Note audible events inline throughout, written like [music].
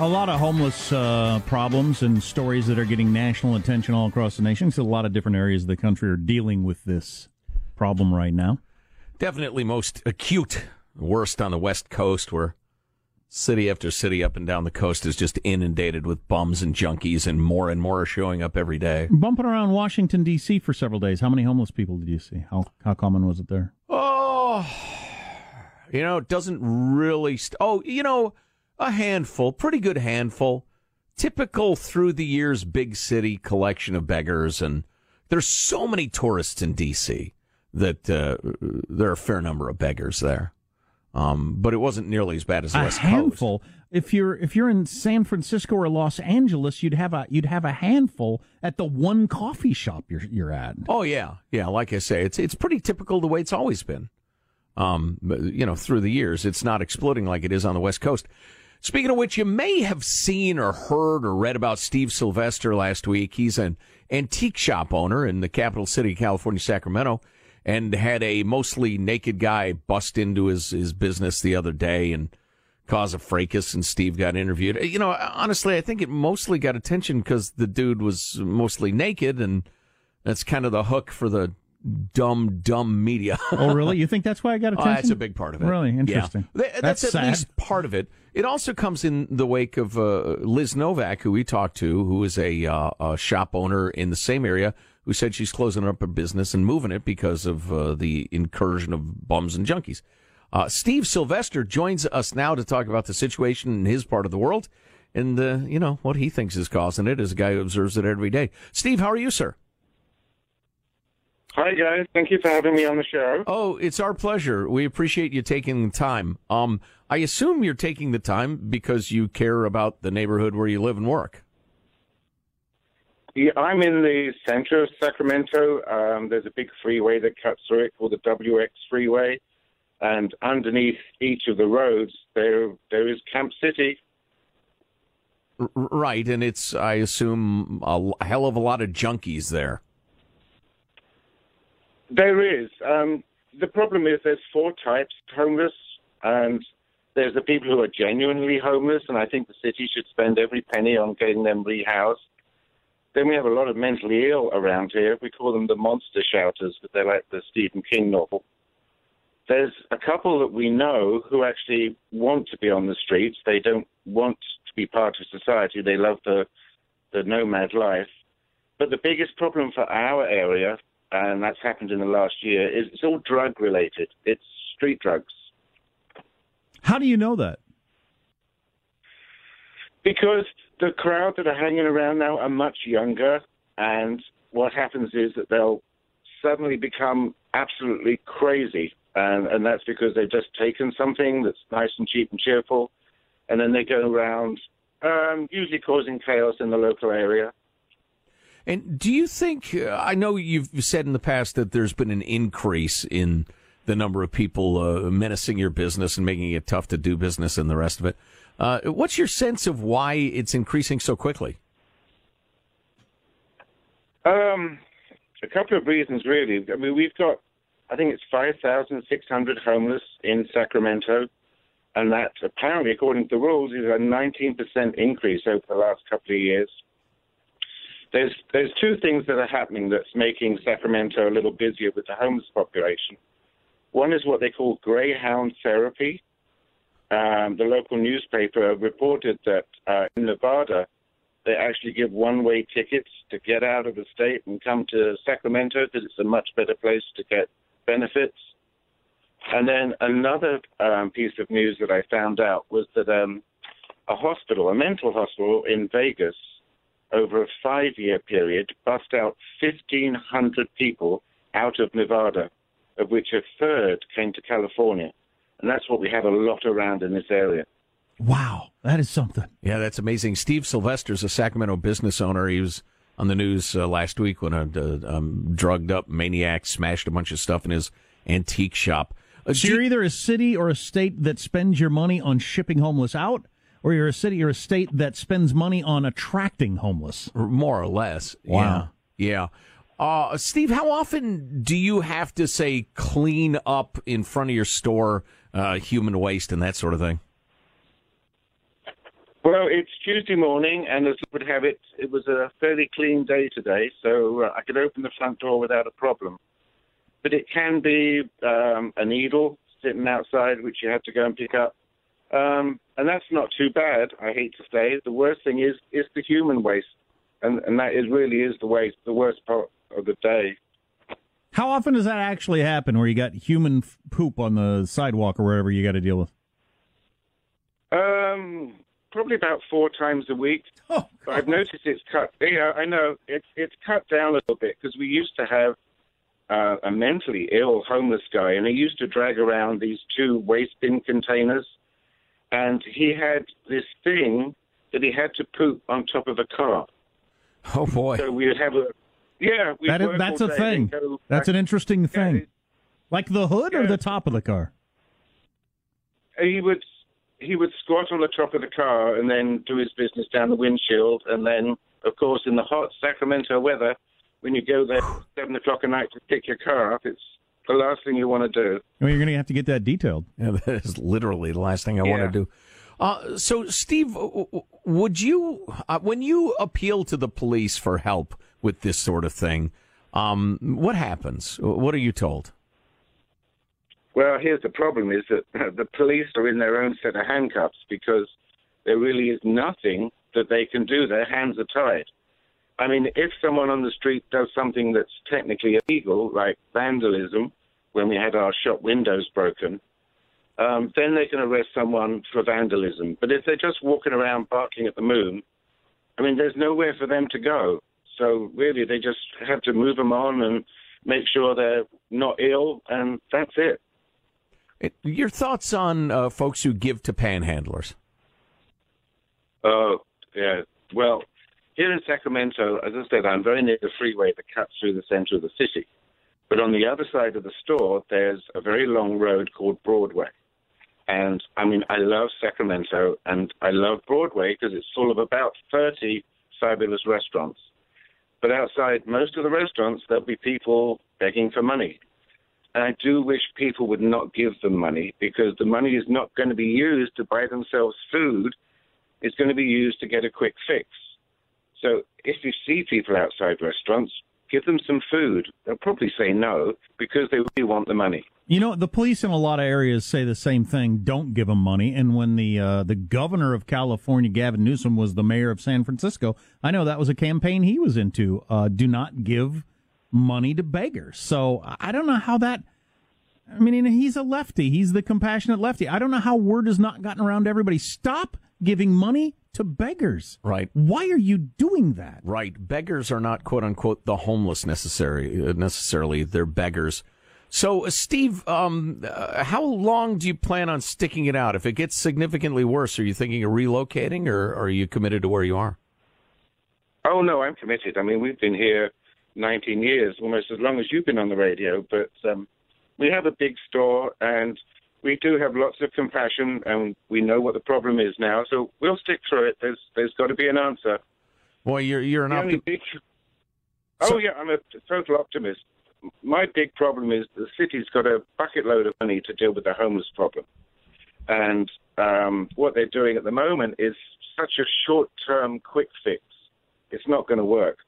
A lot of homeless uh, problems and stories that are getting national attention all across the nation. So, a lot of different areas of the country are dealing with this problem right now. Definitely most acute, worst on the West Coast, where city after city up and down the coast is just inundated with bums and junkies, and more and more are showing up every day. Bumping around Washington, D.C. for several days. How many homeless people did you see? How, how common was it there? Oh, you know, it doesn't really. St- oh, you know a handful, pretty good handful. Typical through the years big city collection of beggars, and there's so many tourists in D.C. that uh, there are a fair number of beggars there. Um, but it wasn't nearly as bad as the a West handful. Coast. If you're if you're in San Francisco or Los Angeles, you'd have a you'd have a handful at the one coffee shop you're you're at. Oh yeah, yeah. Like I say, it's it's pretty typical the way it's always been. Um, you know, through the years, it's not exploding like it is on the West Coast. Speaking of which, you may have seen or heard or read about Steve Sylvester last week. He's an antique shop owner in the capital city of California, Sacramento, and had a mostly naked guy bust into his, his business the other day and cause a fracas, and Steve got interviewed. You know, honestly, I think it mostly got attention because the dude was mostly naked, and that's kind of the hook for the dumb, dumb media. [laughs] oh, really? You think that's why I got attention? [laughs] Oh, that's a big part of it. Really interesting. Yeah. That's, that's at sad. least part of it. It also comes in the wake of uh, Liz Novak, who we talked to, who is a, uh, a, shop owner in the same area, who said she's closing up her business and moving it because of uh, the incursion of bums and junkies. Uh, Steve Sylvester joins us now to talk about the situation in his part of the world and, uh, you know, what he thinks is causing it as a guy who observes it every day. Steve, how are you, sir? Hi guys, thank you for having me on the show. Oh, it's our pleasure. We appreciate you taking the time. Um, I assume you're taking the time because you care about the neighborhood where you live and work. Yeah, I'm in the center of Sacramento. Um, there's a big freeway that cuts through it called the WX Freeway, and underneath each of the roads there there is Camp City. R- right, and it's I assume a hell of a lot of junkies there. There is. Um, the problem is there's four types homeless, and there's the people who are genuinely homeless, and I think the city should spend every penny on getting them rehoused. Then we have a lot of mentally ill around here. We call them the monster shouters, but they're like the Stephen King novel. There's a couple that we know who actually want to be on the streets. They don't want to be part of society. They love the the nomad life. But the biggest problem for our area, and that's happened in the last year, is it's all drug related. It's street drugs. How do you know that? Because the crowd that are hanging around now are much younger, and what happens is that they'll suddenly become absolutely crazy, and, and that's because they've just taken something that's nice and cheap and cheerful, and then they go around, um, usually causing chaos in the local area. And do you think? Uh, I know you've said in the past that there's been an increase in the number of people uh, menacing your business and making it tough to do business and the rest of it. Uh, what's your sense of why it's increasing so quickly? Um, a couple of reasons, really. I mean, we've got, I think it's 5,600 homeless in Sacramento, and that apparently, according to the rules, is a 19% increase over the last couple of years. There's there's two things that are happening that's making Sacramento a little busier with the homeless population. One is what they call greyhound therapy. Um, the local newspaper reported that uh, in Nevada, they actually give one way tickets to get out of the state and come to Sacramento because it's a much better place to get benefits. And then another um, piece of news that I found out was that um, a hospital, a mental hospital in Vegas, over a five year period, bust out 1,500 people out of Nevada of which a third came to California. And that's what we have a lot around in this area. Wow, that is something. Yeah, that's amazing. Steve Sylvester's a Sacramento business owner. He was on the news uh, last week when a uh, um, drugged up maniac smashed a bunch of stuff in his antique shop. Uh, so you're either a city or a state that spends your money on shipping homeless out, or you're a city or a state that spends money on attracting homeless. More or less. Wow. Yeah. yeah. Uh, Steve, how often do you have to say clean up in front of your store uh, human waste and that sort of thing? Well, it's Tuesday morning, and as would have it, it was a fairly clean day today, so uh, I could open the front door without a problem. But it can be um, a needle sitting outside, which you have to go and pick up. Um, and that's not too bad, I hate to say. The worst thing is is the human waste, and, and that is really is the waste, the worst part of the day. How often does that actually happen where you got human poop on the sidewalk or wherever you got to deal with? Um, probably about four times a week. [laughs] Oh, but I've noticed it's cut. Yeah, I know it's it's cut down a little bit because we used to have uh, a mentally ill homeless guy, and he used to drag around these two waste bin containers, and he had this thing that he had to poop on top of a car. Oh boy! So we would have a yeah, that is, that's a thing. That's an interesting thing. Like the hood yeah. or the top of the car. He would he would squat on the top of the car and then do his business down the windshield, and then, of course, in the hot Sacramento weather, when you go there seven o'clock at night to pick your car up, it's the last thing you want to do. Well, you're going to have to get that detailed. Yeah, [laughs] that is literally the last thing I yeah. want to do. Uh, so, Steve, would you, uh, when you appeal to the police for help, with this sort of thing. Um, what happens? What are you told? Well, here's the problem: is that [laughs] the police are in their own set of handcuffs because there really is nothing that they can do. Their hands are tied. I mean, if someone on the street does something that's technically illegal, like vandalism, when we had our shop windows broken, um, then they can arrest someone for vandalism. But if they're just walking around barking at the moon, I mean, there's nowhere for them to go. So really, they just have to move them on and make sure they're not ill, and that's it. Your thoughts on uh, folks who give to panhandlers? Oh, yeah. Well, here in Sacramento, as I said, I'm very near the freeway that cuts through the center of the city. But on the other side of the store, there's a very long road called Broadway. And I mean, I love Sacramento and I love Broadway because it's full of about 30 fabulous restaurants. But outside most of the restaurants, there'll be people begging for money. And I do wish people would not give them money because the money is not going to be used to buy themselves food. It's going to be used to get a quick fix. So if you see people outside restaurants, give them some food. They'll probably say no because they really want the money. You know, the police in a lot of areas say the same thing. Don't give them money. And when the uh, the governor of California, Gavin Newsom, was the mayor of San Francisco, I know that was a campaign he was into. Uh, do not give money to beggars. So I don't know how that. I mean, he's a lefty. He's the compassionate lefty. I don't know how word has not gotten around to everybody. Stop giving money to beggars. Right. Why are you doing that? Right. Beggars are not quote unquote the homeless necessary uh, necessarily. They're beggars. So, uh, Steve, um, uh, how long do you plan on sticking it out? If it gets significantly worse, are you thinking of relocating, or, or are you committed to where you are? Oh no, I'm committed. I mean, we've been here 19 years, almost as long as you've been on the radio. But um, we have a big store, and we do have lots of compassion, and we know what the problem is now. So we'll stick through it. There's there's got to be an answer. Boy, you're you're an optimist. Big... Oh yeah, I'm a total optimist. My big problem is the city's got a bucket load of money to deal with the homeless problem, and um, what they're doing at the moment is such a short-term quick fix. It's not going to work.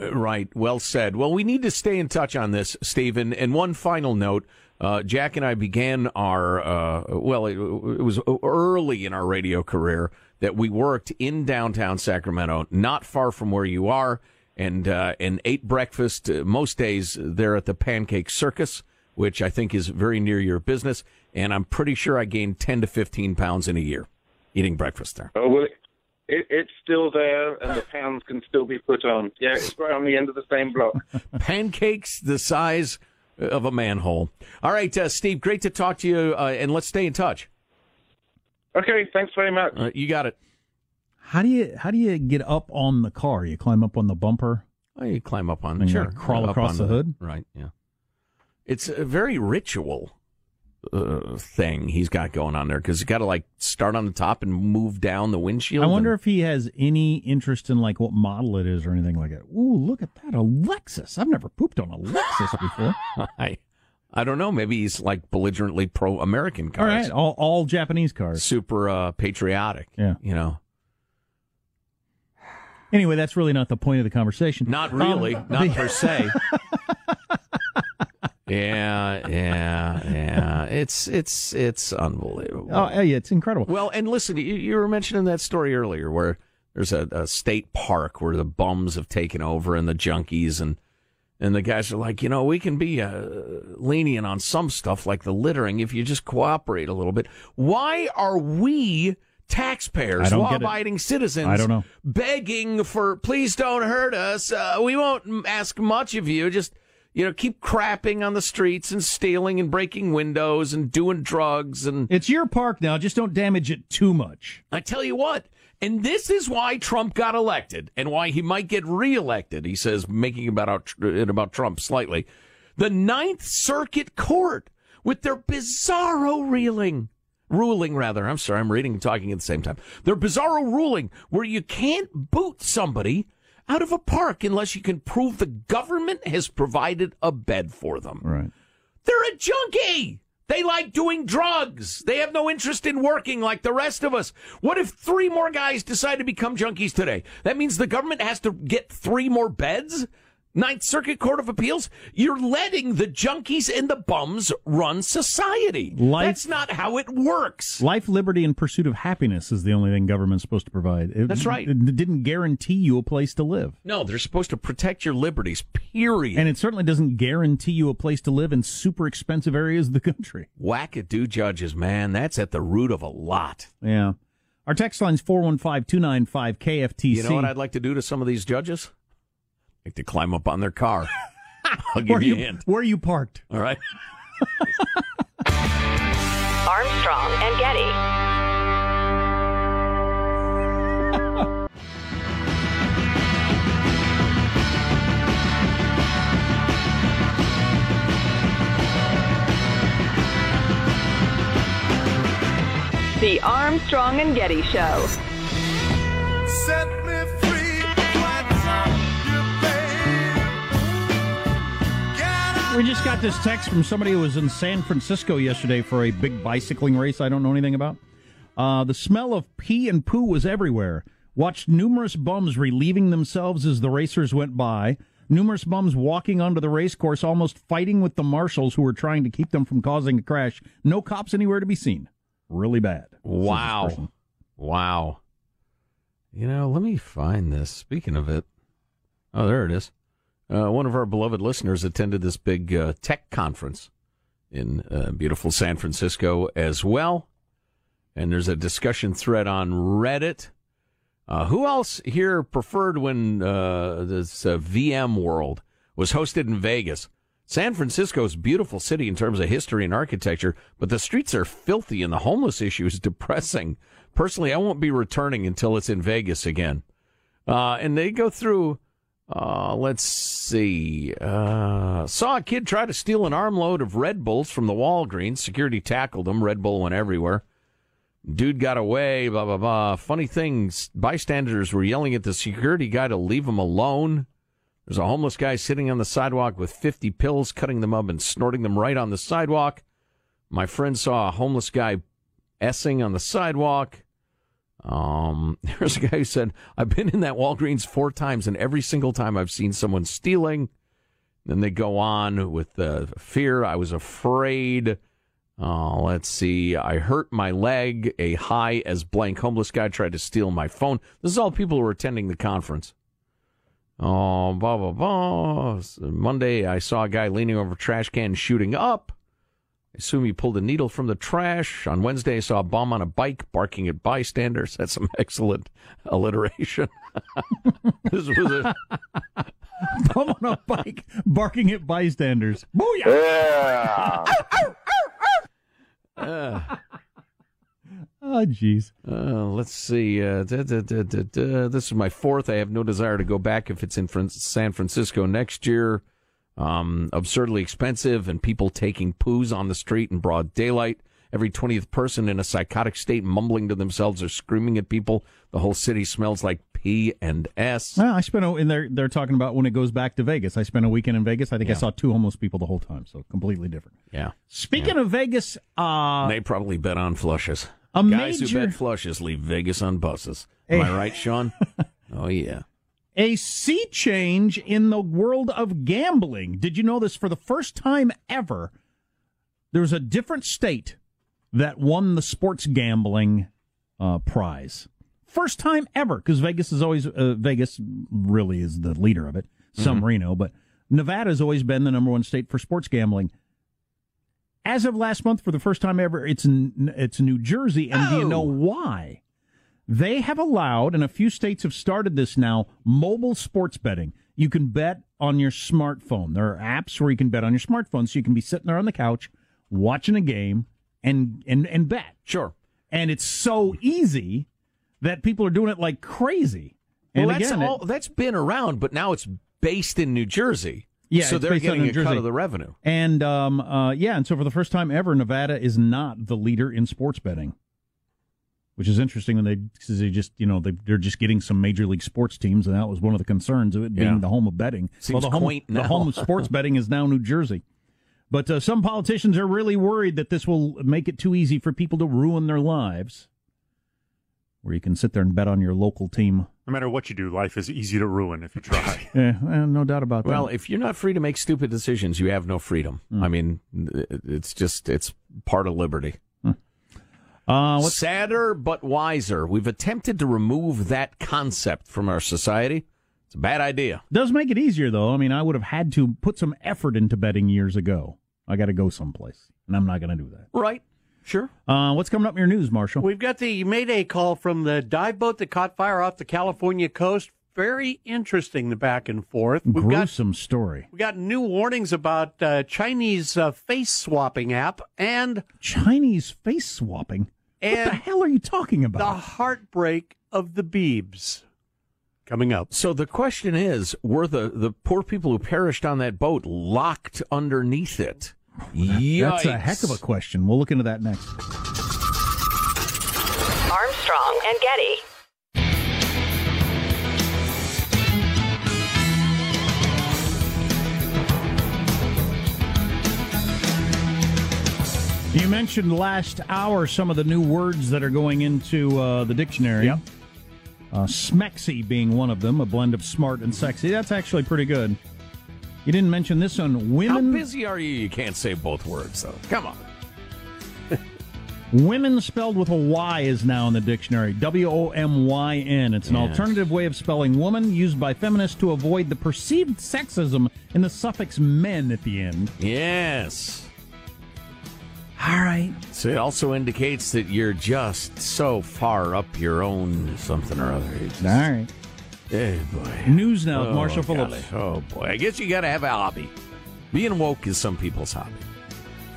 Uh, right. Well said. Well, we need to stay in touch on this, Stephen. And one final note. Uh, Jack and I began our, uh, well, it, it, was early in our radio career that we worked in downtown Sacramento, not far from where you are, and, uh, and ate breakfast uh, most days there at the Pancake Circus, which I think is very near your business. And I'm pretty sure I gained 10 to 15 pounds in a year eating breakfast there. Oh, well, it, it's still there, and the pounds can still be put on. Yeah, it's right on the end of the same block. [laughs] Pancakes the size of a manhole. All right, uh, Steve, great to talk to you, uh, and let's stay in touch. Okay, thanks very much. Uh, you got it. How do you how do you get up on the car? You climb up on the bumper. Oh, you climb up on and sure, crawl across the, the hood. Right. Yeah. It's a very ritual uh, thing he's got going on there because he's got to like start on the top and move down the windshield. I wonder and... if he has any interest in like what model it is or anything like that. Ooh, look at that, a Lexus! I've never pooped on a Lexus before. [laughs] I, I don't know. Maybe he's like belligerently pro-American cars. All right, all, all Japanese cars. Super uh, patriotic. Yeah, you know. Anyway, that's really not the point of the conversation. Not really, um, not per se. [laughs] yeah, yeah, yeah. It's it's it's unbelievable. Oh, yeah, it's incredible. Well, and listen, you, you were mentioning that story earlier where there's a, a, state park where the bums have taken over and the junkies and and the guys are like, you know, we can be uh, lenient on some stuff like the littering if you just cooperate a little bit. Why are we? taxpayers, law-abiding citizens, I don't know. begging for please don't hurt us. Uh, we won't ask much of you. Just you know, keep crapping on the streets and stealing and breaking windows and doing drugs and It's your park now, just don't damage it too much. I tell you what, and this is why Trump got elected and why he might get reelected. He says making about it about Trump slightly. The Ninth Circuit Court with their bizarro ruling ruling rather. I'm sorry, I'm reading and talking at the same time. Their bizarro ruling where you can't boot somebody out of a park unless you can prove the government has provided a bed for them. Right. They're a junkie. They like doing drugs. They have no interest in working like the rest of us. What if three more guys decide to become junkies today? That means the government has to get three more beds? Ninth Circuit Court of Appeals, you're letting the junkies and the bums run society. Life, That's not how it works. Life, liberty, and pursuit of happiness is the only thing government's supposed to provide. It, That's right. It didn't guarantee you a place to live. No, they're supposed to protect your liberties, period. And it certainly doesn't guarantee you a place to live in super expensive areas of the country. Wackadoo judges, man. That's at the root of a lot. Yeah. Our text line's 415 295 KFTC. You know what I'd like to do to some of these judges? Like to climb up on their car. [laughs] I'll give where you a hint. Where are you parked? All right. [laughs] Armstrong and Getty. [laughs] The Armstrong and Getty Show. We just got this text from somebody who was in San Francisco yesterday for a big bicycling race I don't know anything about. Uh, the smell of pee and poo was everywhere. Watched numerous bums relieving themselves as the racers went by. Numerous bums walking onto the race course, almost fighting with the marshals who were trying to keep them from causing a crash. No cops anywhere to be seen. Really bad. Wow. Wow. You know, let me find this. Speaking of it, oh, there it is. Uh, one of our beloved listeners attended this big uh, tech conference in uh, beautiful San Francisco as well. And there's a discussion thread on Reddit. Uh, who else here preferred when uh, this uh, VMworld was hosted in Vegas? San Francisco's beautiful city in terms of history and architecture, but the streets are filthy and the homeless issue is [laughs] depressing. Personally, I won't be returning until it's in Vegas again. and they go through uh, let's see. Uh, saw a kid try to steal an armload of Red Bulls from the Walgreens. Security tackled him. Red Bull went everywhere. Dude got away, blah, blah, blah. Funny things, bystanders were yelling at the security guy to leave him alone. There's a homeless guy sitting on the sidewalk with 50 pills, cutting them up and snorting them right on the sidewalk. My friend saw a homeless guy essing on the sidewalk. Um, [laughs] there's a guy who said, I've been in that Walgreens four times, and every single time I've seen someone stealing. Then they go on with the fear. I was afraid. Uh, let's see. I hurt my leg. A high as blank homeless guy tried to steal my phone. This is all people who were attending the conference. Oh, blah, blah, blah. Monday, I saw a guy leaning over a trash can shooting up. I assume he pulled a needle from the trash. On Wednesday, I saw a bum on a bike barking at bystanders. [laughs] That's some excellent alliteration. [laughs] this was a [laughs] bum on a bike barking at bystanders. Booyah! Yeah. uh, oh, jeez. Uh, let's see. Uh, da, da, da, this is my fourth. I have no desire to go back if it's in San Francisco next year um, absurdly expensive, and people taking poos on the street in broad daylight. Every 20th person in a psychotic state mumbling to themselves or screaming at people. The whole city smells like P and S. Well, I spent a, and they're they're talking about when it goes back to Vegas. I spent a weekend in Vegas. I think yeah. I saw two homeless people the whole time, so completely different. Yeah. Speaking yeah. of Vegas, uh, they probably bet on flushes. Guys major... who bet flushes leave Vegas on buses. Am I right, Sean? [laughs] oh yeah a sea change in the world of gambling. Did you know this? For the first time ever, there's a different state that won the sports gambling uh, prize. First time ever, because Vegas is always uh, Vegas really is the leader of it. Some mm-hmm. Reno, but Nevada has always been the number one state for sports gambling. As of last month, for the first time ever, it's it's New Jersey, and oh. do you know oh. why? They have allowed, and a few states have started this now, mobile sports betting. You can bet on your smartphone. There are apps where you can bet on your smartphone, so you can be sitting there on the couch watching a game and and and bet. Sure. And it's so easy that people are doing it like crazy. And well, that's again, all, it, that's been around, but now it's based in New Jersey. Yeah, so they're getting a cut of the revenue. And um, uh, yeah, and so for the first time ever, Nevada is not the leader in sports betting which is interesting when they because they just you know they, they're just getting some major league sports teams, and that was one of the concerns of it being yeah. the home of betting. Seems well, the home, the home of sports [laughs] betting is now New Jersey. But uh, some politicians are really worried that this will make it too easy for people to ruin their lives. Where you can sit there and bet on your local team. No matter what you do, life is easy to ruin if you try. [laughs] yeah, well, no doubt about well, that. Well, if you're not free to make stupid decisions, you have no freedom. Mm. I mean, it's just it's part of liberty. Uh, Sadder but wiser. We've attempted to remove that concept from our society. It's a bad idea. Does make it easier though. I mean, I would have had to put some effort into betting years ago. I got to go someplace, and I'm not going to do that. Right. Sure. Uh, what's coming up in your news, Marshall? We've got the Mayday call from the dive boat that caught fire off the California coast. Very interesting, the back and forth. We've Gruesome got, story. We got new warnings about uh, Chinese uh, face swapping app and Chinese face swapping. And what the hell are you talking about? The heartbreak of the Beebs coming up. So the question is, were the, the poor people who perished on that boat locked underneath it? Yikes. That's a heck of a question. We'll look into that next. Armstrong and Getty. You mentioned last hour some of the new words that are going into uh, the dictionary. Yep. Uh, smexy being one of them, a blend of smart and sexy. That's actually pretty good. You didn't mention this one. Women. How busy are you? You can't say both words, though. Come on. women spelled with a Y is now in the dictionary. W O M Y N. It's an Yes. alternative way of spelling woman used by feminists to avoid the perceived sexism in the suffix men at the end. Yes. All right. So it also indicates that you're just so far up your own something or other. Just- All right. Hey, boy. News now with Oh, Marshall Phillips. golly. Oh boy, I guess you got to have a hobby. Being woke is some people's hobby.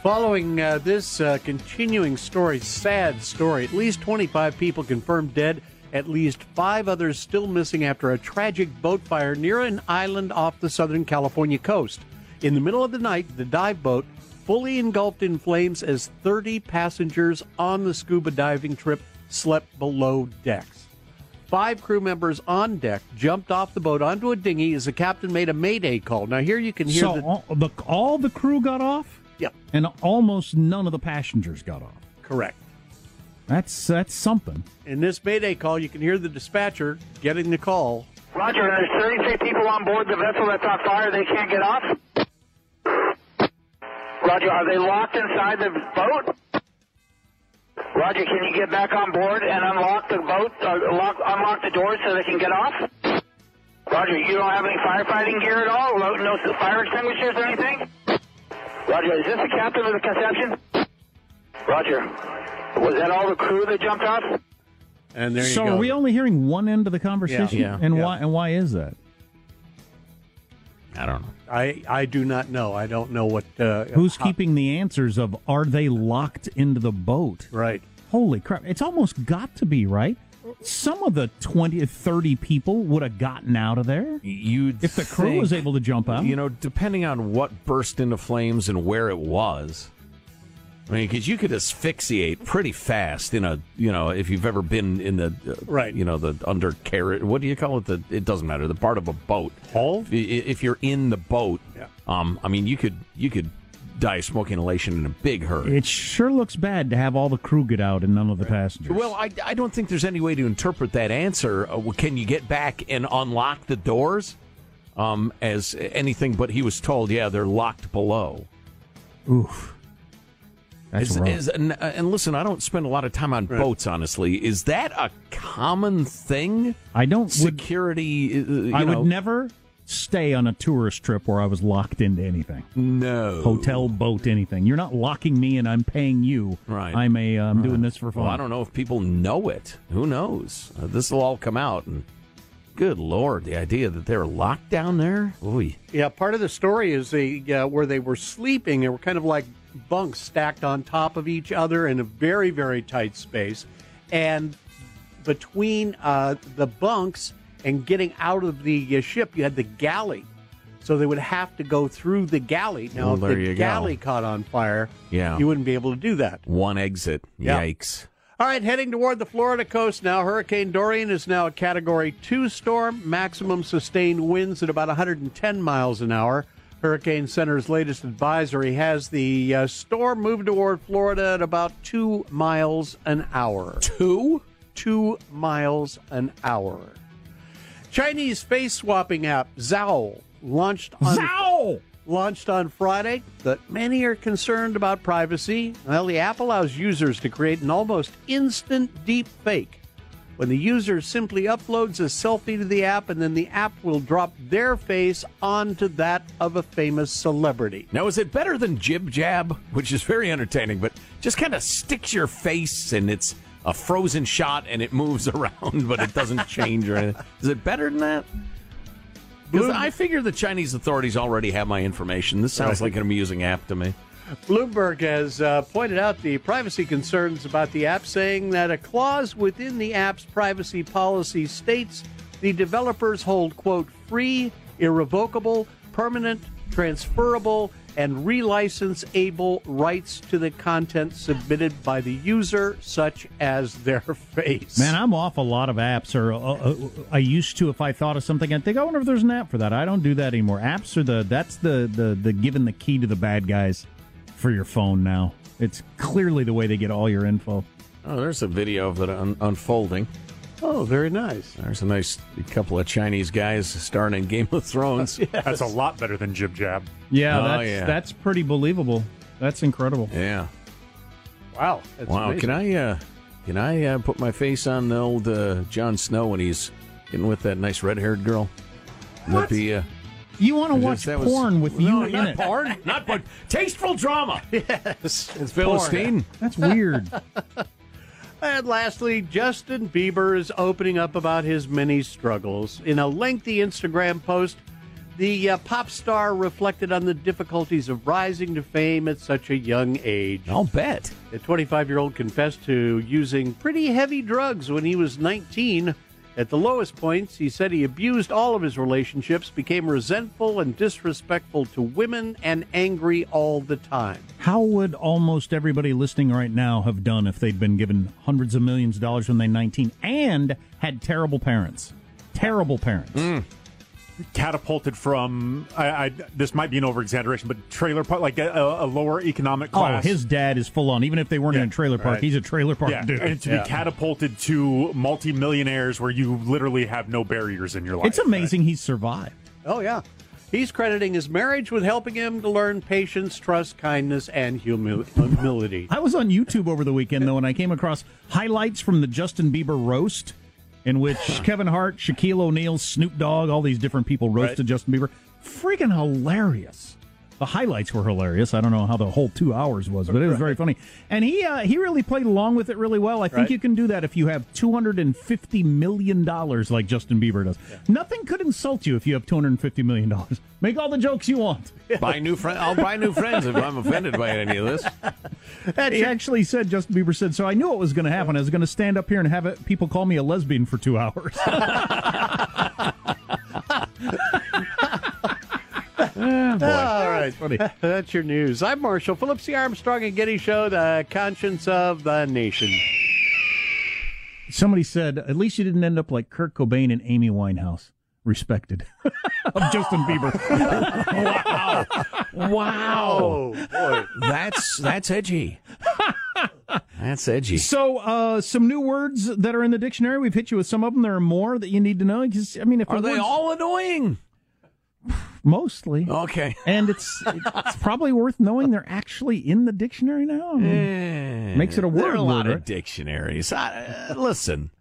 Following uh, this uh, continuing story, sad story, at least 25 people confirmed dead, at least five others still missing after a tragic boat fire near an island off the Southern California coast. In the middle of the night, the dive boat fully engulfed in flames as 30 passengers on the scuba diving trip slept below decks. Five crew members on deck jumped off the boat onto a dinghy as the captain made a mayday call. Now, here you can hear So the. all the, all the crew got off? Yep, And almost none of the passengers got off. correct. That's that's something. In this mayday call, you can hear the dispatcher getting the call. Roger, there's 36 people on board the vessel that's on fire. They can't get off. Roger, are they locked inside the boat? Roger, can you get back on board and unlock the boat, uh, lock, unlock the doors so they can get off? Roger, you don't have any firefighting gear at all? No, no fire extinguishers or anything? Roger, is this the captain of the Conception? Roger, was that all the crew that jumped off? And there you so go. are we only hearing one end of the conversation? Yeah. And Yeah. why and why is that? I don't know. I, I do not know. I don't know what. Uh, Who's how- keeping the answers of are they locked into the boat? Right. Holy crap. It's almost got to be, right? Some of the 20 30 people would have gotten out of there You'd if the crew think, was able to jump out. You know, depending on what burst into flames and where it was. I mean, because you could asphyxiate pretty fast in a, you know, if you've ever been in the, uh, Right. you know, the undercarriage. What do you call it? The it doesn't matter. The part of a boat. Hull? If, if you're in the boat, Yeah. um, I mean, you could you could die of smoke inhalation in a big hurry. it sure looks bad to have all the crew get out and none of the passengers. Well, I, I don't think there's any way to interpret that answer. Uh, well, can you get back and unlock the doors? Um, as anything, but he was told, yeah, they're locked below. Oof. That's Is- rough. is- and, uh, and listen, I don't spend a lot of time on boats, honestly. Is that a common thing? I don't would, Security, uh, you I know, would never stay on a tourist trip where I was locked into anything. no Hotel, boat, anything. You're not locking me and I'm paying you. Right. I'm a I'm doing this for fun. Well, I don't know if people know it. Who knows? Uh, this will all come out, and good lord, the idea that they're locked down there. Oy. Yeah, part of the story is they uh, where they were sleeping. They were kind of like bunks stacked on top of each other in a very very tight space, and between uh, the bunks and getting out of the uh, ship, you had the galley. So they would have to go through the galley. Now, Well, if the you go. galley caught on fire, Yeah. you wouldn't be able to do that. One exit. Yikes. All right, heading toward the Florida coast now. Hurricane Dorian is now a Category 2 storm, maximum sustained winds at about 110 miles an hour. Hurricane Center's latest advisory has the uh, storm moving toward Florida at about 2 miles an hour. Two? 2 miles an hour. Chinese face swapping app ZAO launched on Zow! launched on Friday, but many are concerned about privacy. Well, the app allows users to create an almost instant deep fake. When the user simply uploads a selfie to the app, and then the app will drop their face onto that of a famous celebrity. Now, is it better than JibJab, which is very entertaining, but just kind of sticks your face and it's a frozen shot and it moves [laughs] around, but it doesn't change or anything? Is it better than that? Because I figure the Chinese authorities already have my information. This sounds like an amusing app to me. Bloomberg has uh, pointed out the privacy concerns about the app, saying that a clause within the app's privacy policy states the developers hold, quote, free, irrevocable, permanent, transferable, and relicense able rights to the content submitted by the user, such as their [laughs] face. Man, I'm off a lot of apps. Or uh, uh, I used to, if I thought of something, I'd think, I wonder if there's an app for that. I don't do that anymore. Apps are the that's the the the giving the key to the bad guys for your phone now. It's clearly the way they get all your info. Oh, there's a video of it un- unfolding. Oh, very nice. There's a nice couple of Chinese guys starring in Game of Thrones. [laughs] That's a lot better than JibJab. Yeah, Oh, that's yeah. that's pretty believable. That's incredible. Yeah. Wow. That's wow. amazing. Can I uh, can I uh, put my face on the old uh, Jon Snow when he's getting with that nice red haired girl? Would that be uh, You want to watch was- that porn with you No, in not it? porn, not but tasteful drama. [laughs] Yes. It's Philistine. That's weird. [laughs] And lastly, Justin Bieber is opening up about his many struggles. In a lengthy Instagram post, the uh, pop star reflected on the difficulties of rising to fame at such a young age. I'll bet. The 25 year old confessed to using pretty heavy drugs when he was 19. At the lowest points, he said he abused all of his relationships, became resentful and disrespectful to women, and angry all the time. How would almost everybody listening right now have done if they'd been given hundreds of millions of dollars when they were 19 and had terrible parents? Terrible parents. Mm. Catapulted from, I, I, this might be an over exaggeration, but trailer park, like a, a lower economic oh, class. Oh, his dad is full on. Even if they weren't in a trailer park, right. he's a trailer park yeah, dude. and to Yeah. be catapulted to multimillionaires where you literally have no barriers in your life. It's amazing he survived. Oh, yeah. He's crediting his marriage with helping him to learn patience, trust, kindness, and humi- humility. I was on YouTube over the weekend though, and I came across highlights from the Justin Bieber roast, in which [laughs] Kevin Hart, Shaquille O'Neal, Snoop Dogg, all these different people roasted Justin Bieber. Freaking hilarious. The highlights were hilarious. I don't know how the whole two hours was, but it was very funny. And he uh, he really played along with it really well. I think Right. you can do that if you have two hundred and fifty million dollars, like Justin Bieber does. Nothing could insult you if you have two hundred and fifty million dollars. Make all the jokes you want. [laughs] buy new friends. I'll buy new friends if I'm offended by any of this. He actually said, Justin Bieber said, so I knew it was going to happen. I was going to stand up here and have it, people call me a lesbian for two hours. [laughs] [laughs] All right. funny. [laughs] That's your news. I'm Marshall Phillips, the Armstrong and Getty Show, the conscience of the nation. Somebody said, at least you didn't end up like Kurt Cobain and Amy Winehouse. Respected. [laughs] of Justin Bieber. [laughs] wow. Wow. Oh, boy. That's that's edgy. That's edgy. So, uh, some new words that are in the dictionary. We've hit you with some of them. There are more that you need to know. Because I mean, if Are they words- all annoying? Mostly? Okay. [laughs] And it's it's probably worth knowing they're actually in the dictionary now. I mean, Makes it a There are word. a lot of dictionaries. I, uh, listen,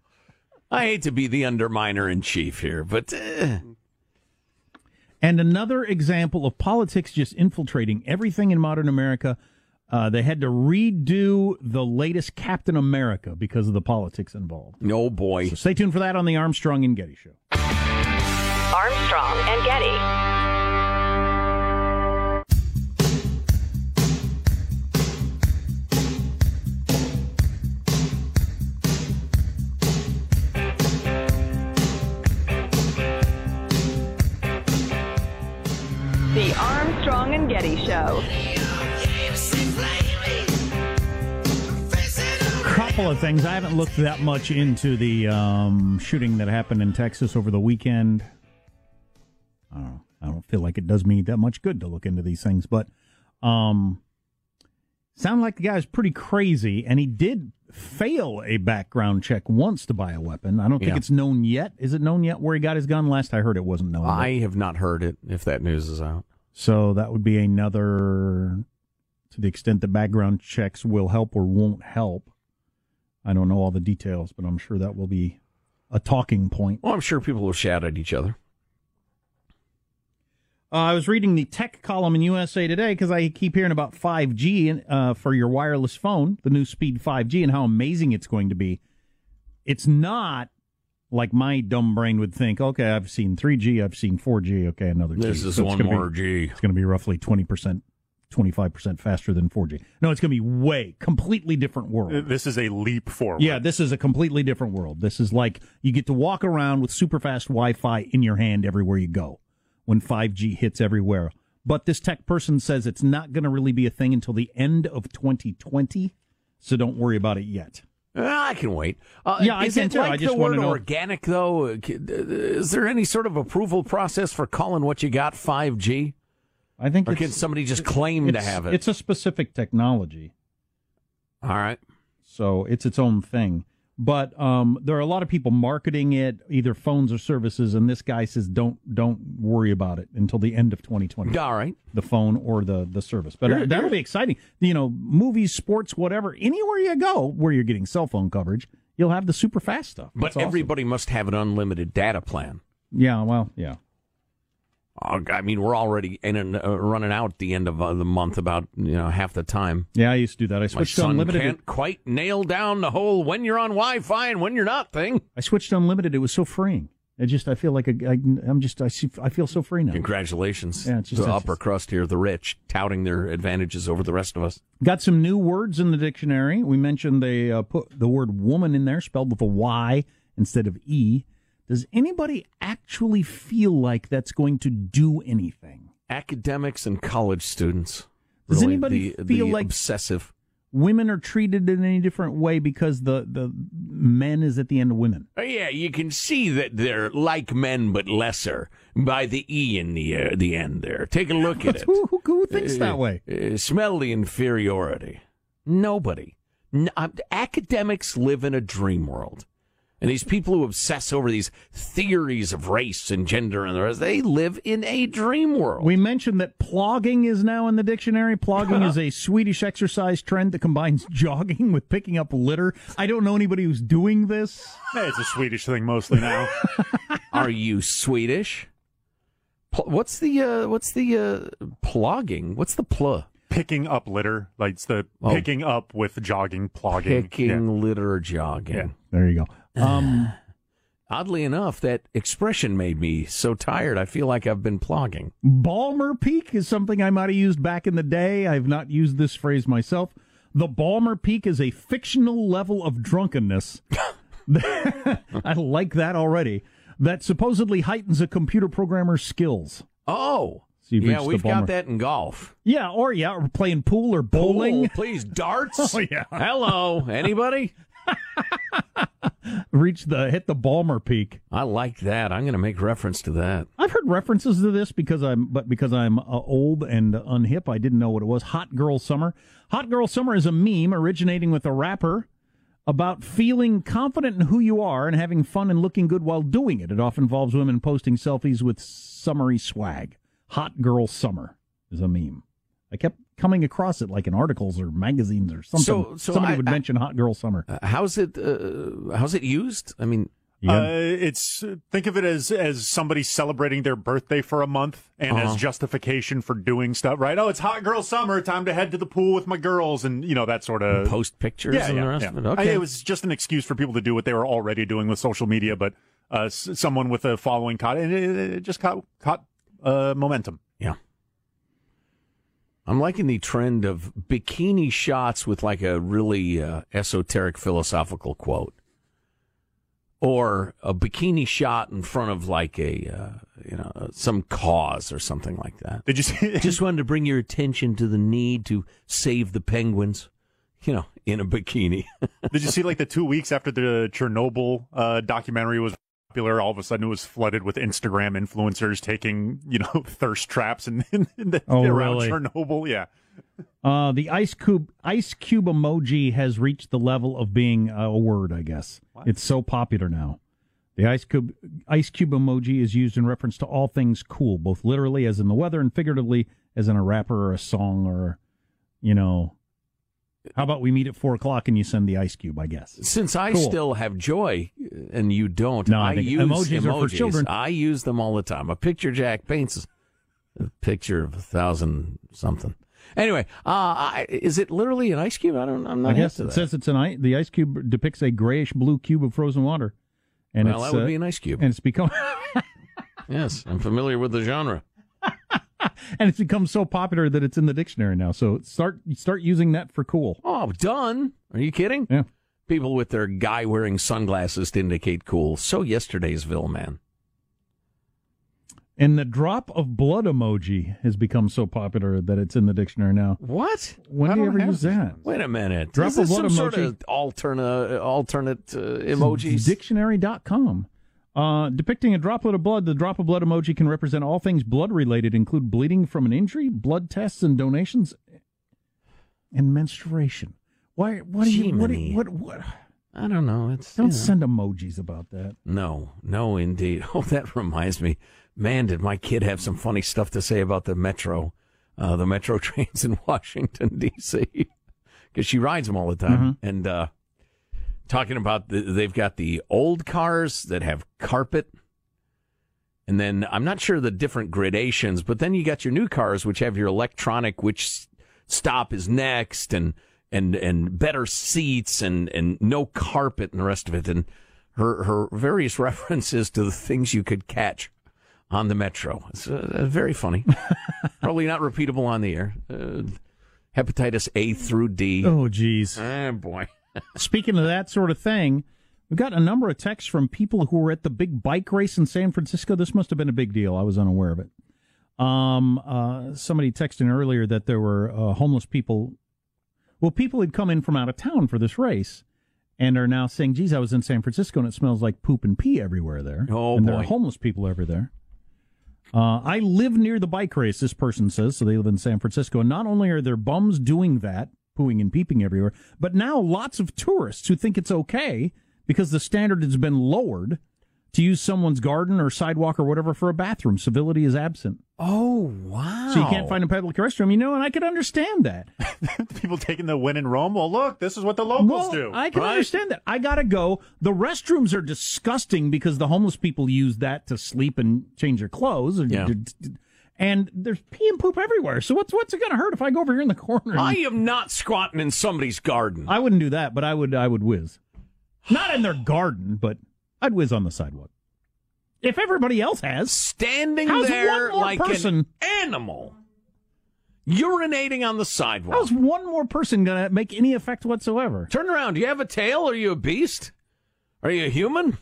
I hate to be the underminer in chief here, but uh, And another example of politics just infiltrating everything in modern America. Uh, they had to redo the latest Captain America because of the politics involved. oh boy. So stay tuned for that on the Armstrong and Getty Show. Armstrong and Getty. Armstrong and Getty Show. couple of things. I haven't looked that much into the um, shooting that happened in Texas over the weekend. I don't know. I don't feel like it does me that much good to look into these things, but um, sound like the guy's pretty crazy, and he did fail a background check once to buy a weapon. I don't think Yeah. it's known yet. Is it known yet where he got his gun? Last I heard, it wasn't known. I have not heard it. If that news is out, So that would be another, to the extent that background checks will help or won't help. I don't know all the details, but I'm sure that will be a talking point. well, I'm sure people will shout at each other. Uh, I was reading the tech column in USA Today because I keep hearing about 5G uh, for your wireless phone, the new speed 5G, and how amazing it's going to be. It's not like my dumb brain would think. Okay, I've seen 3G, I've seen 4G. Okay, another. This G. is So one gonna be- more G. It's going to be roughly 20 percent, 25 percent faster than 4G. No, it's going to be way completely different world. This is a leap forward. Yeah, this is a completely different world. This is like you get to walk around with super fast Wi Fi in your hand everywhere you go when 5G hits everywhere. But this tech person says it's not going to really be a thing until the end of 2020. So don't worry about it yet. Ah, I can wait. Uh, Yeah, I can it too. Like I just the word know- organic, though. Uh, Is there any sort of approval process for calling what you got 5G? I think Or it's, can somebody just claim to have it? It's a specific technology. All right. So it's its own thing. But um, there are a lot of people marketing it, either phones or services, and this guy says don't don't worry about it until the end of 2020. All right, the phone or the the service. But Here- that'll be exciting. You know, movies, sports, whatever, anywhere you go where you're getting cell phone coverage, you'll have the super fast stuff. But That's awesome. everybody must have an unlimited data plan. yeah, well, yeah. I mean, we're already in and, uh, running out at the end of uh, the month about you know half the time. Yeah, I used to do that. I My switched to unlimited. can't quite nail down the whole when you're on Wi-Fi and when you're not thing. I switched to unlimited. It was so freeing. It just I feel like a, I, I'm just I see I feel so free now. Congratulations Yeah, it's just- to the upper crust here, the rich, touting their advantages over the rest of us. Got some new words in the dictionary. We mentioned they uh, put the word woman in there, spelled with a Y instead of E. Does anybody actually feel like that's going to do anything? Academics and college students. Does really anybody the, feel the like obsessive? Women are treated in any different way because the, the men is at the end of women. Oh, yeah, you can see that they're like men but lesser by the e in the uh, the end there. Take a look at [laughs] it. who, who, who thinks that Uh, way? uh, smell the inferiority. Nobody. N- uh, academics live in a dream world. And these people who obsess over these theories of race and gender and the rest, they live in a dream world. We mentioned that plogging is now in the dictionary. Plogging is a [laughs] Swedish exercise trend that combines jogging with picking up litter. I don't know anybody who's doing this. Hey, it's a Swedish thing mostly now. [laughs] Are you Swedish? What's the uh, what's the uh, plogging? What's the pl? Picking up litter, like it's the Oh. picking up with jogging, plogging. Picking litter jogging. There you go. [sighs] Um, Oddly enough, that expression made me so tired. I feel like I've been plogging. Ballmer Peak is something I might have used back in the day. I've not used this phrase myself. The Ballmer Peak is a fictional level of drunkenness. [laughs] [laughs] I like that already. That supposedly heightens a computer programmer's skills. Oh, So yeah, we've got that in golf. Yeah, or yeah, or playing pool or bowling. Pool, please, [laughs] darts. Oh, yeah. Hello, anybody? Reach the hit the Ballmer Peak. I like that. I'm going to make reference to that. I've heard references to this because I'm, but because I'm uh, old and unhip, I didn't know what it was. Hot Girl Summer. Hot Girl Summer is a meme originating with a rapper about feeling confident in who you are and having fun and looking good while doing it. It often involves women posting selfies with summery swag. Hot Girl Summer is a meme. I kept coming across it like in articles or magazines or something. So- so Somebody I- would I- mention Hot Girl Summer. Uh, how's it? Uh, how's it used? I mean, Uh, it's think of it as as somebody celebrating their birthday for a month and Uh-huh. as justification for doing stuff. Right? Oh, it's hot girl summer. Time to head to the pool with my girls, and you know that sort of post pictures yeah, and yeah, the rest yeah. of it. I- Okay. it was just an excuse for people to do what they were already doing with social media, but uh, s- someone with a following caught it. It, it just caught caught uh, momentum. Yeah. I'm liking the trend of bikini shots with like a really uh, esoteric philosophical quote, or a bikini shot in front of like a uh, you know some cause or something like that. Did you see? Just wanted to bring your attention to the need to save the penguins. You know, in a bikini. [laughs] Did you see like the two weeks after the Chernobyl uh, documentary was popular? All of a sudden, it was flooded with Instagram influencers taking you know [laughs] thirst traps and, and, the, Oh, around really? Chernobyl. Yeah, Uh, the ice cube ice cube emoji has reached the level of being a word. I guess it's so popular now. The ice cube ice cube emoji is used in reference to all things cool, both literally as in the weather and figuratively as in a rapper or a song or, you know. How about we meet at four o'clock and you send the ice cube? I guess. Since I Cool. still have joy and you don't, No, I I, use emojis are for children. I use them all the time. A picture Jack paints a picture of a thousand something. Anyway, uh, I, is it literally an ice cube? I don't. I'm not. I guess it that. says it's an ice. The ice cube depicts a grayish blue cube of frozen water, and Well, it's that would uh, be an ice cube. and it's become [laughs] yes, I'm familiar with the genre. [laughs] and it's become so popular that it's in the dictionary now. So start start using that for cool. Oh, done. Are you kidding? Yeah. People with their guy wearing sunglasses to indicate cool. So yesterday'sville, man. And the drop of blood emoji has become so popular that it's in the dictionary now. What? When I do you ever use that? Wait a minute. Drop Is this blood some sort emoji. of alternate alternate uh, emojis? Dictionary.com. Uh, depicting a droplet of blood, the drop of blood emoji can represent all things blood related, include bleeding from an injury, blood tests and donations, and menstruation. Why? What do you? What, you- what? What? I don't know. It's Don't you know. send emojis about that. No, no, indeed. [laughs] Oh, that reminds me. Man, did my kid have some funny stuff to say about the metro, uh, the metro [laughs] trains in Washington D.C. Because she rides them all the time, and uh, talking about the, they've got the old cars that have carpet, and then I'm not sure the different gradations, but then you got your new cars which have your electronic, which stop is next, and and and better seats and and no carpet and the rest of it, and her her various [laughs] references to the things you could catch on the metro. It's uh, uh, very funny. [laughs] Probably not repeatable on the air. Uh, hepatitis A through D. Oh, geez. Oh boy. Speaking of that sort of thing, we've got a number of texts from people who were at the big bike race in San Francisco. This must have been a big deal. I was unaware of it. Um, uh, somebody texted earlier that there were uh, homeless people. Well, people had come in from out of town for this race and are now saying, geez, I was in San Francisco and it smells like poop and pee everywhere there. Oh, and there are homeless people over there. Uh, I live near the bike race, this person says, so they live in San Francisco. And not only are there bums doing that, pooing and peeping everywhere, but now lots of tourists who think it's okay because the standard has been lowered to use someone's garden or sidewalk or whatever for a bathroom. Civility is absent. Oh wow! So you can't find a public restroom, you know, and I could understand that. [laughs] People taking the win in Rome. Well, look, this is what the locals Well, do. I can right? understand that. I gotta go. The restrooms are disgusting because the homeless people use that to sleep and change their clothes. And, Yeah. And there's pee and poop everywhere. So what's what's it gonna hurt if I go over here in the corner? I am not squatting in somebody's garden. I wouldn't do that, but I would I would whiz. Not in their garden, but I'd whiz on the sidewalk. If everybody else has, Standing How's there one more like person- an animal, urinating on the sidewalk. how's one more person gonna make any effect whatsoever? Turn around. Do you have a tail? Are you a beast? Are you a human?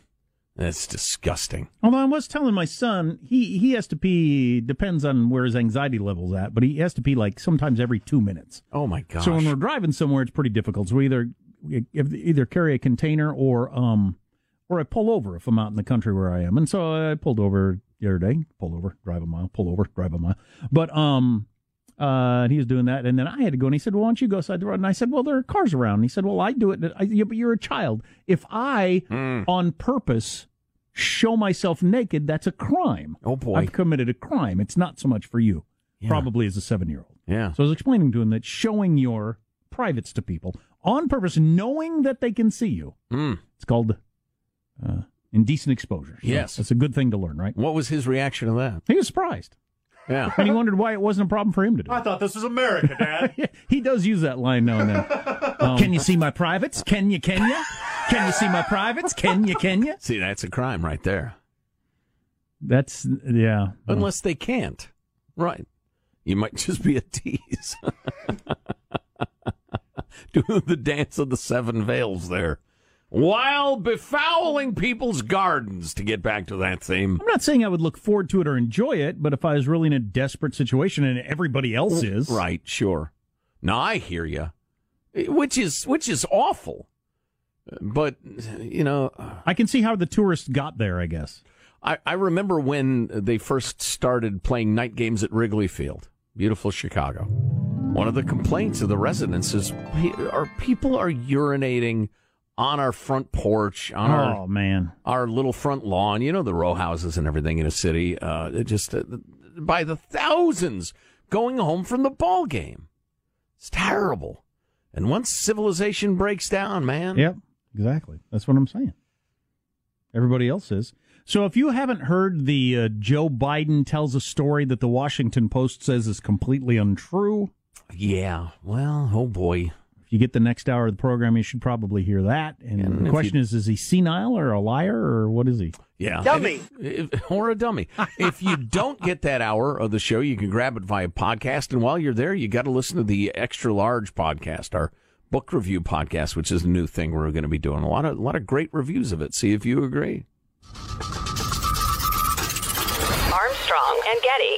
That's disgusting. Although I was telling my son, he he has to pee. Depends on where his anxiety level's at, but he has to pee like sometimes every two minutes. Oh my gosh. So when we're driving somewhere, it's pretty difficult. So we either either carry a container or um or I pull over if I'm out in the country where I am. And so I pulled over the other day. Pull over, drive a mile. Pull over, drive a mile. But um. Uh, and he was doing that, and then I had to go, and he said, "Well, why don't you go side the road?" And I said, "Well, there are cars around." And he said, "Well, I do it." I, yeah, but you're a child. If I, Hmm. on purpose, show myself naked, that's a crime. Oh, boy. I've committed a crime. It's not so much for you, Yeah. probably as a seven-year-old. Yeah. So I was explaining to him that showing your privates to people on purpose, knowing that they can see you, Mm. it's called uh, indecent exposure. So Yes. it's a good thing to learn, right? What was his reaction to that? He was surprised, Yeah. and he wondered why it wasn't a problem for him to do. I thought this was America, Dad. [laughs] he does use that line now and then. [laughs] Um, can you see my privates? Can you? Can you? Can you see my privates? Can you? Can you? See, that's a crime right there. That's yeah. Unless they can't. Right. You might just be a tease. [laughs] Doing the dance of the seven veils there. While befouling people's gardens, to get back to that theme. I'm not saying I would look forward to it or enjoy it, but if I was really in a desperate situation and everybody else mm, is, Right, sure. Now I hear you. Which is which is awful. But you know, uh, I can see how the tourists got there. I guess. I, I remember when they first started playing night games at Wrigley Field, beautiful Chicago. One of the complaints of the residents is "Pe- are people are urinating on our front porch, on our Oh man, our little front lawn. You know the row houses and everything in a city. Uh, just uh, by the thousands going home from the ball game. It's terrible. And once civilization breaks down, man. Yep, exactly. That's what I'm saying. Everybody else is. So if you haven't heard the uh, Joe Biden tells a story that the Washington Post says is completely untrue, Yeah. Well, oh boy. If you get the next hour of the program, you should probably hear that. And, And the question you- is, is he senile or a liar or what is he? Yeah. Dummy. If- if- or a dummy. if you don't get that hour of the show, you can grab it via podcast. And while you're there, you got to listen to the extra large podcast, our book review podcast, which is a new thing we're going to be doing. A lot of, a lot of great reviews of it. See if you agree. Armstrong and Getty.